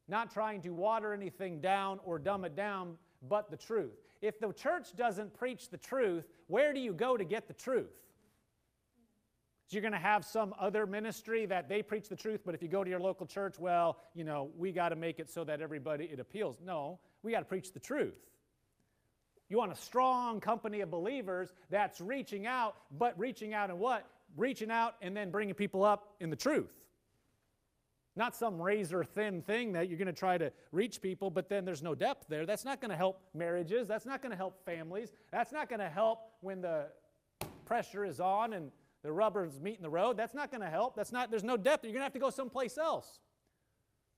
not trying to water anything down or dumb it down, but the truth. If the church doesn't preach the truth, where do you go to get the truth? So you're going to have some other ministry that they preach the truth, but if you go to your local church, well, you know, we got to make it so that everybody it appeals. No, we got to preach the truth. You want a strong company of believers that's reaching out, but reaching out in what? Reaching out and then bringing people up in the truth. Not some razor thin thing that you're going to try to reach people, but then there's no depth there. That's not going to help marriages. That's not going to help families. That's not going to help when the pressure is on and the rubber's meeting the road. That's not going to help. That's not, there's no depth. You're going to have to go someplace else.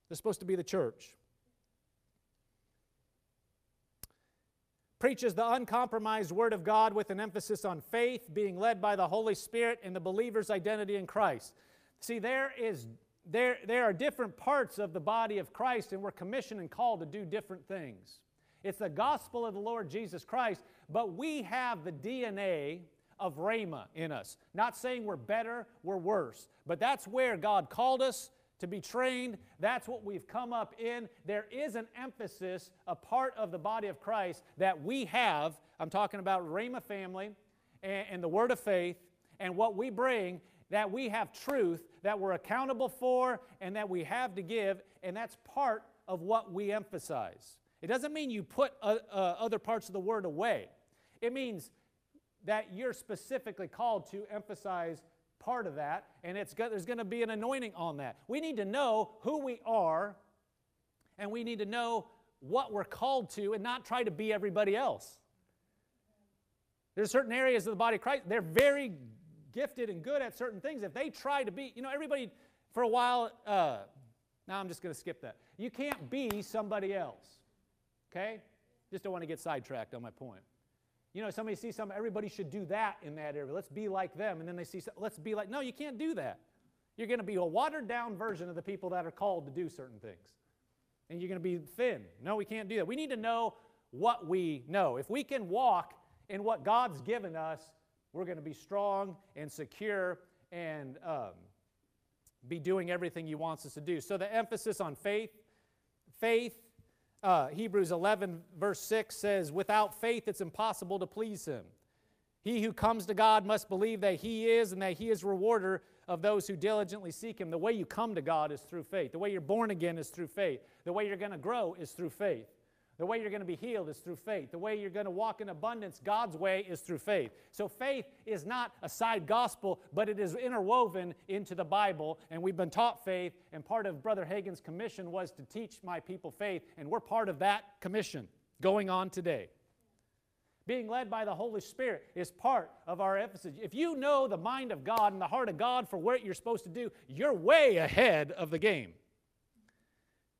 They're supposed to be the church. Preaches the uncompromised Word of God with an emphasis on faith, being led by the Holy Spirit, and the believer's identity in Christ. See, there is there, there are different parts of the body of Christ, and we're commissioned and called to do different things. It's the gospel of the Lord Jesus Christ, but we have the DNA of Rhema in us. Not saying we're better, we're worse, but that's where God called us to be trained. That's what we've come up in. There is an emphasis, a part of the body of Christ that we have. I'm talking about Rhema family and, and the Word of faith and what we bring that we have truth that we're accountable for and that we have to give, and that's part of what we emphasize. It doesn't mean you put uh, uh, other parts of the word away. It means that you're specifically called to emphasize part of that, and it's got, there's going to be an anointing on that. We need to know who we are, and we need to know what we're called to, and not try to be everybody else. There's certain areas of the body of Christ, they're very gifted and good at certain things. If they try to be, you know, everybody for a while, uh, now I'm just going to skip that. You can't be somebody else, okay? Just don't want to get sidetracked on my point. You know, somebody sees something, everybody should do that in that area. Let's be like them. And then they see, let's be like, no, you can't do that. You're going to be a watered down version of the people that are called to do certain things. And you're going to be thin. No, we can't do that. We need to know what we know. If we can walk in what God's given us, we're going to be strong and secure and um, be doing everything He wants us to do. So the emphasis on faith, faith, uh, Hebrews 11, verse 6 says, Without faith, it's impossible to please Him. He who comes to God must believe that He is and that He is rewarder of those who diligently seek Him. The way you come to God is through faith. The way you're born again is through faith. The way you're going to grow is through faith. The way you're going to be healed is through faith. The way you're going to walk in abundance, God's way, is through faith. So faith is not a side gospel, but it is interwoven into the Bible. And we've been taught faith, and part of Brother Hagin's commission was to teach my people faith, and we're part of that commission going on today. Being led by the Holy Spirit is part of our emphasis. If you know the mind of God and the heart of God for what you're supposed to do, you're way ahead of the game.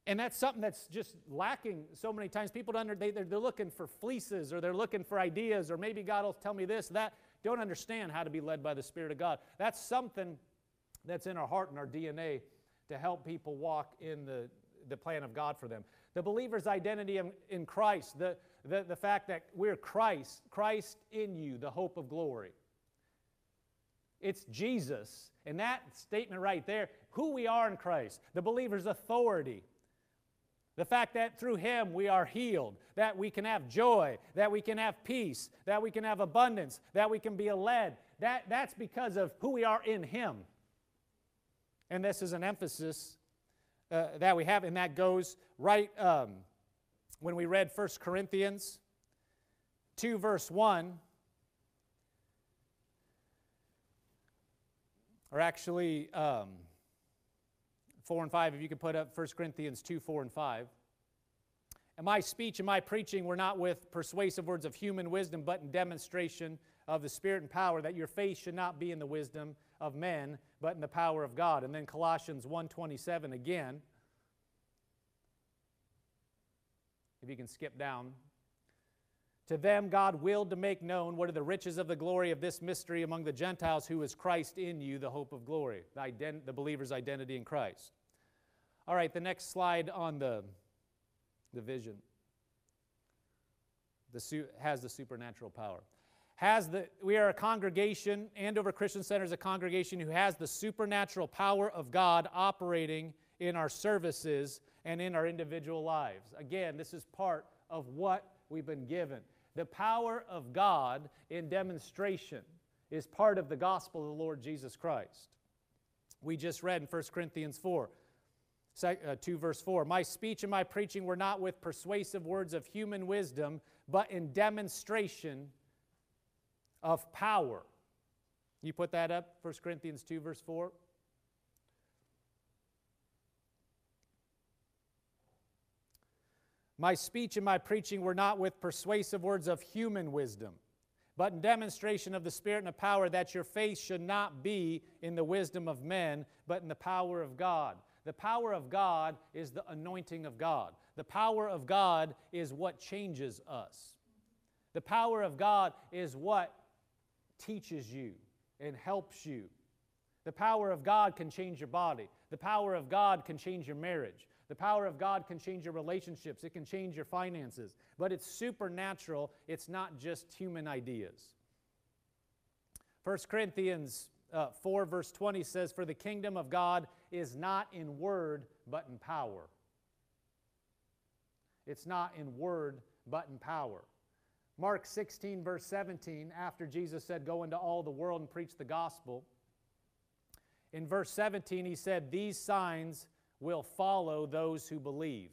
And that's something that's just lacking so many times. People don't, they, they're, they're looking for fleeces or they're looking for ideas or maybe God will tell me this, that. Don't understand how to be led by the Spirit of God. That's something that's in our heart and our DNA to help people walk in the, the plan of God for them. The believer's identity in, in Christ, the, the, the fact that we're Christ, Christ in you, the hope of glory. It's Jesus. And that statement right there, who we are in Christ, the believer's authority, the fact that through Him we are healed, that we can have joy, that we can have peace, that we can have abundance, that we can be led, that, that's because of who we are in Him. And this is an emphasis uh, that we have, and that goes right um, when we read 1 Corinthians 2, verse 1. Or actually, um, 4 and 5, if you could put up 1 Corinthians 2, 4 and 5. And my speech and my preaching were not with persuasive words of human wisdom, but in demonstration of the Spirit and power, that your faith should not be in the wisdom of men, but in the power of God. And then Colossians 1.27 again. If you can skip down. To them God willed to make known what are the riches of the glory of this mystery among the Gentiles, who is Christ in you, the hope of glory, the, ident- the believer's identity in Christ. All right, the next slide on the, the vision the su- has the supernatural power. Has the, we are a congregation, Andover Christian Center is a congregation who has the supernatural power of God operating in our services and in our individual lives. Again, this is part of what we've been given the power of God in demonstration. is part of the gospel of the Lord Jesus Christ. We just read in 1 Corinthians 4, uh, 2 verse 4 My speech and my preaching were not with persuasive words of human wisdom, but in demonstration of power. You put that up, 1 Corinthians 2, verse 4. My speech and my preaching were not with persuasive words of human wisdom, but in demonstration of the Spirit and the power, that your faith should not be in the wisdom of men, but in the power of God. The power of God is the anointing of God. The power of God is what changes us. The power of God is what teaches you and helps you. The power of God can change your body. The power of God can change your marriage. The power of God can change your relationships. It can change your finances. But it's supernatural, it's not just human ideas. 1 Corinthians uh, 4, verse 20 says, For the kingdom of God is not in word, but in power. It's not in word, but in power. Mark 16, verse 17, after Jesus said, Go into all the world and preach the gospel, in verse 17, he said, These signs will follow those who believe.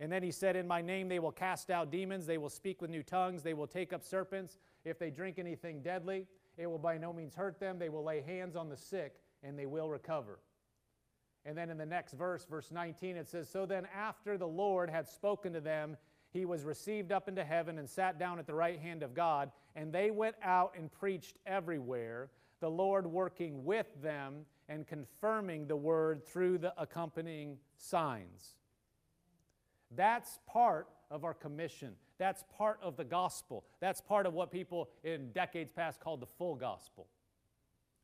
And then he said, In my name they will cast out demons, they will speak with new tongues, they will take up serpents. If they drink anything deadly, it will by no means hurt them. They will lay hands on the sick, and they will recover. And then in the next verse, verse 19, it says, So then after the Lord had spoken to them, he was received up into heaven and sat down at the right hand of God. And they went out and preached everywhere, the Lord working with them and confirming the word through the accompanying signs. That's part of our commission. That's part of the gospel. That's part of what people in decades past called the full gospel.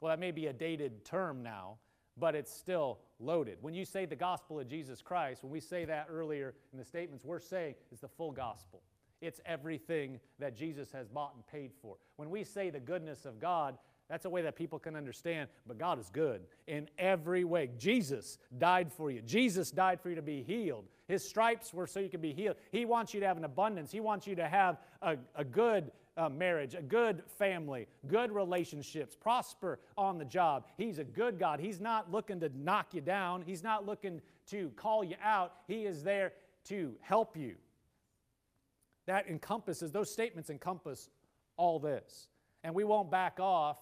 Well, that may be a dated term now, but it's still loaded. When you say the gospel of Jesus Christ, when we say that earlier in the statements, we're saying it's the full gospel. It's everything that Jesus has bought and paid for. When we say the goodness of God, that's a way that people can understand, but God is good in every way. Jesus died for you. Jesus died for you to be healed. His stripes were so you could be healed. He wants you to have an abundance. He wants you to have a, a good uh, marriage, a good family, good relationships, prosper on the job. He's a good God. He's not looking to knock you down, He's not looking to call you out. He is there to help you. That encompasses, those statements encompass all this. And we won't back off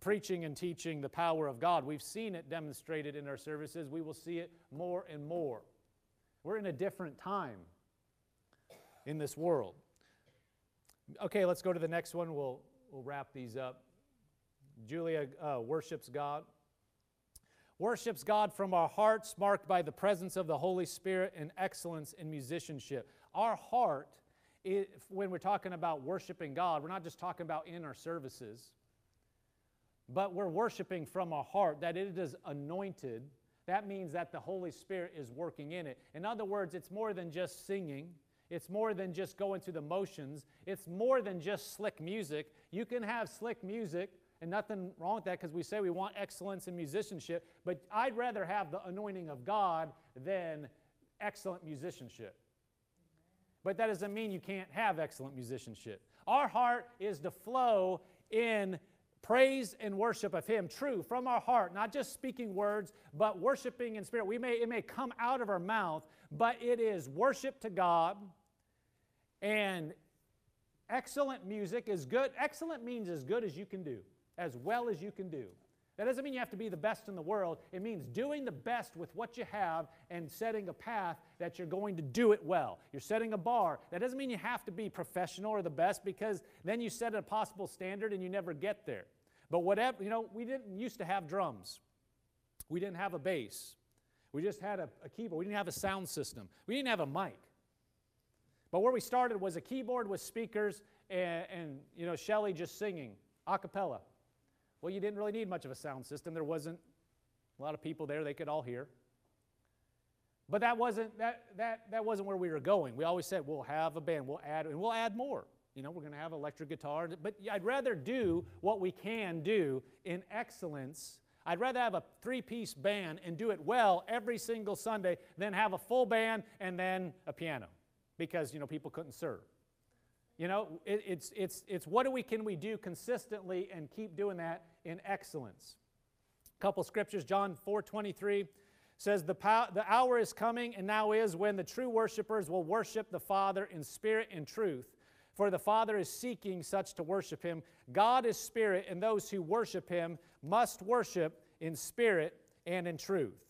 preaching and teaching the power of God. We've seen it demonstrated in our services. We will see it more and more. We're in a different time in this world. Okay, let's go to the next one. We'll, we'll wrap these up. Julia uh, worships God. Worships God from our hearts, marked by the presence of the Holy Spirit and excellence in musicianship. Our heart, if, when we're talking about worshiping God, we're not just talking about in our services, but we're worshiping from our heart, that it is anointed. That means that the Holy Spirit is working in it. In other words, it's more than just singing. It's more than just going through the motions. It's more than just slick music. You can have slick music, and nothing wrong with that because we say we want excellence in musicianship, but I'd rather have the anointing of God than excellent musicianship. But that doesn't mean you can't have excellent musicianship. Our heart is to flow in praise and worship of him true from our heart not just speaking words but worshiping in spirit we may it may come out of our mouth but it is worship to god and excellent music is good. Excellent means as good as you can do, as well as you can do. That doesn't mean you have to be the best in the world. It means doing the best with what you have and setting a path that you're going to do it well. You're setting a bar. That doesn't mean you have to be professional or the best because then you set a possible standard and you never get there. But whatever, you know, we didn't used to have drums. We didn't have a bass. We just had a, a keyboard. We didn't have a sound system. We didn't have a mic. But where we started was a keyboard with speakers and, and you know, Shelly just singing a cappella. Well, you didn't really need much of a sound system. There wasn't a lot of people there they could all hear. But that wasn't, that, that, that wasn't where we were going. We always said, we'll have a band, we'll add, and we'll add more. You know, we're going to have electric guitar. But I'd rather do what we can do in excellence. I'd rather have a three piece band and do it well every single Sunday than have a full band and then a piano because you know people couldn't serve. You know, it, it's, it's, it's what do we, can we do consistently and keep doing that in excellence? A couple scriptures, John 4 23 says, the, pow- the hour is coming and now is when the true worshipers will worship the Father in spirit and truth. For the Father is seeking such to worship him. God is spirit, and those who worship him must worship in spirit and in truth.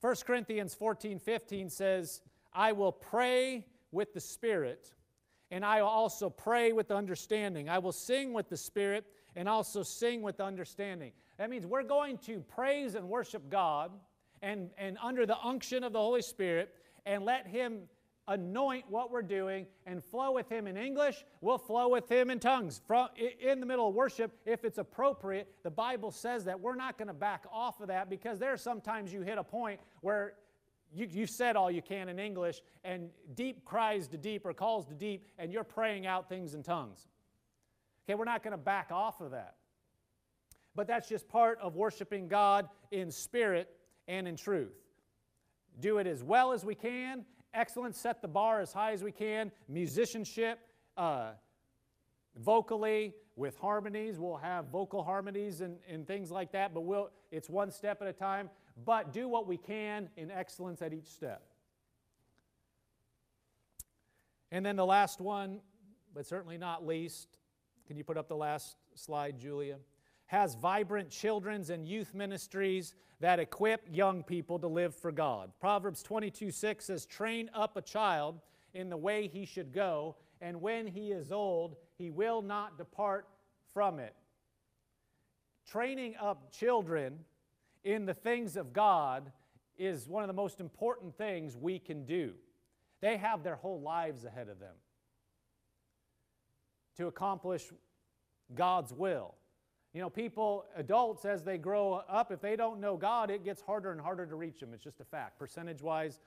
1 Corinthians 14 15 says, I will pray with the Spirit, and I also pray with understanding. I will sing with the Spirit, and also sing with understanding. That means we're going to praise and worship God and, and under the unction of the Holy Spirit and let Him anoint what we're doing and flow with Him in English, we'll flow with Him in tongues. From, in the middle of worship, if it's appropriate, the Bible says that we're not going to back off of that because there are sometimes you hit a point where you, you've said all you can in English and deep cries to deep or calls to deep and you're praying out things in tongues. Okay, we're not going to back off of that. But that's just part of worshiping God in spirit and in truth. Do it as well as we can. Excellence, set the bar as high as we can. Musicianship, uh, vocally, with harmonies. We'll have vocal harmonies and, and things like that, but we'll, it's one step at a time. But do what we can in excellence at each step. And then the last one, but certainly not least, can you put up the last slide, Julia? has vibrant children's and youth ministries that equip young people to live for God. Proverbs 22 6 says, Train up a child in the way he should go, and when he is old, he will not depart from it. Training up children in the things of God is one of the most important things we can do. They have their whole lives ahead of them to accomplish God's will. You know, people, adults, as they grow up, if they don't know God, it gets harder and harder to reach them. It's just a fact. Percentage wise,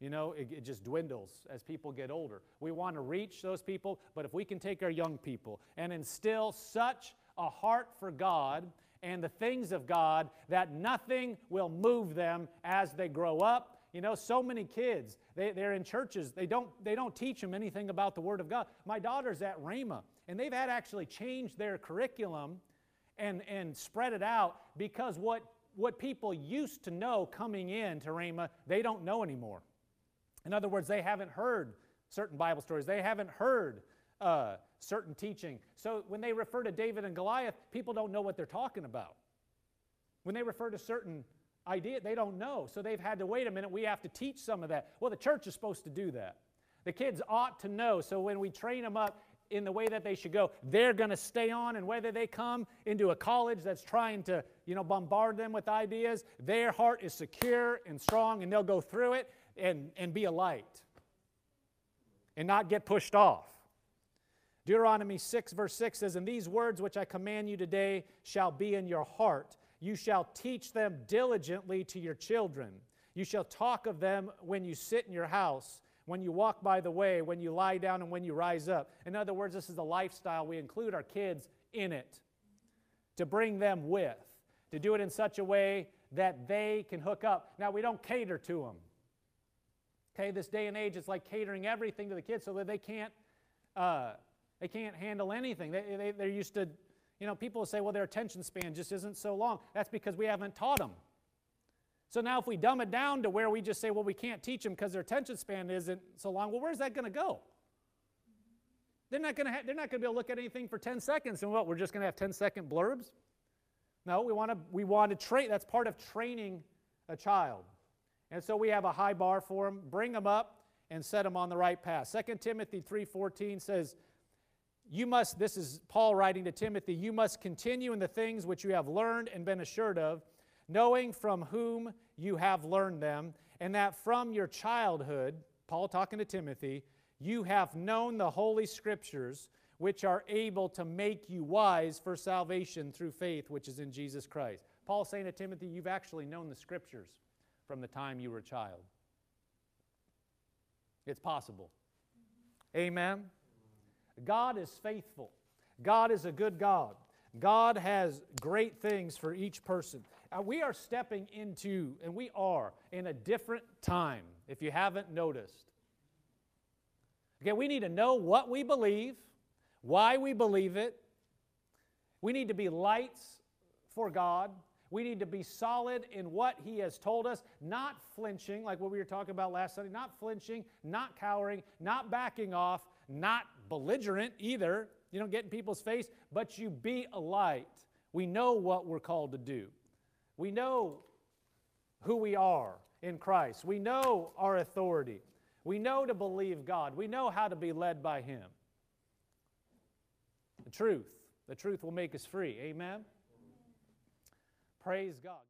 you know, it, it, just dwindles as people get older. We want to reach those people, but if we can take our young people and instill such a heart for God and the things of God that nothing will move them as they grow up. You know, so many kids, they, they're in churches, they don't, they don't teach them anything about the Word of God. My daughter's at Rhema, and they've had actually changed their curriculum and, and spread it out because what, what people used to know coming in to Rhema, they don't know anymore. In other words, they haven't heard certain Bible stories, they haven't heard uh, certain teaching. So when they refer to David and Goliath, people don't know what they're talking about. When they refer to certain idea, they don't know. So they've had to wait a minute. We have to teach some of that. Well, the church is supposed to do that. The kids ought to know. So when we train them up, in the way that they should go. They're going to stay on, and whether they come into a college that's trying to, you know, bombard them with ideas, their heart is secure and strong, and they'll go through it and, and be a light and not get pushed off. Deuteronomy 6, verse 6 says, And these words which I command you today shall be in your heart. You shall teach them diligently to your children. You shall talk of them when you sit in your house when you walk by the way, when you lie down, and when you rise up. In other words, this is a lifestyle. We include our kids in it to bring them with, to do it in such a way that they can hook up. Now, we don't cater to them. Okay, this day and age, it's like catering everything to the kids so that they can't, uh, they can't handle anything. They, they, they're used to, you know, people say, well, their attention span just isn't so long. That's because we haven't taught them. So now, if we dumb it down to where we just say, well, we can't teach them because their attention span isn't so long, well, where's that going to go? They're not going to ha- they're not going to be able to look at anything for 10 seconds. And what? We're just going to have 10 second blurbs? No, we want to we want to train. That's part of training a child. And so we have a high bar for them. Bring them up and set them on the right path. 2 Timothy 3:14 says, "You must." This is Paul writing to Timothy. You must continue in the things which you have learned and been assured of knowing from whom you have learned them, and that from your childhood, Paul talking to Timothy, you have known the Holy Scriptures, which are able to make you wise for salvation through faith, which is in Jesus Christ. Paul saying to Timothy, you've actually known the Scriptures from the time you were a child. It's possible. Amen. God is faithful. God is a good God. God has great things for each person. Uh, we are stepping into, and we are, in a different time, if you haven't noticed. Okay, we need to know what we believe, why we believe it. We need to be lights for God. We need to be solid in what He has told us, not flinching, like what we were talking about last Sunday, not flinching, not cowering, not backing off, not belligerent either. You don't get in people's face, but you be a light. We know what we're called to do. We know who we are in Christ. We know our authority. We know to believe God. We know how to be led by Him. The truth. The truth will make us free. Amen. Praise God.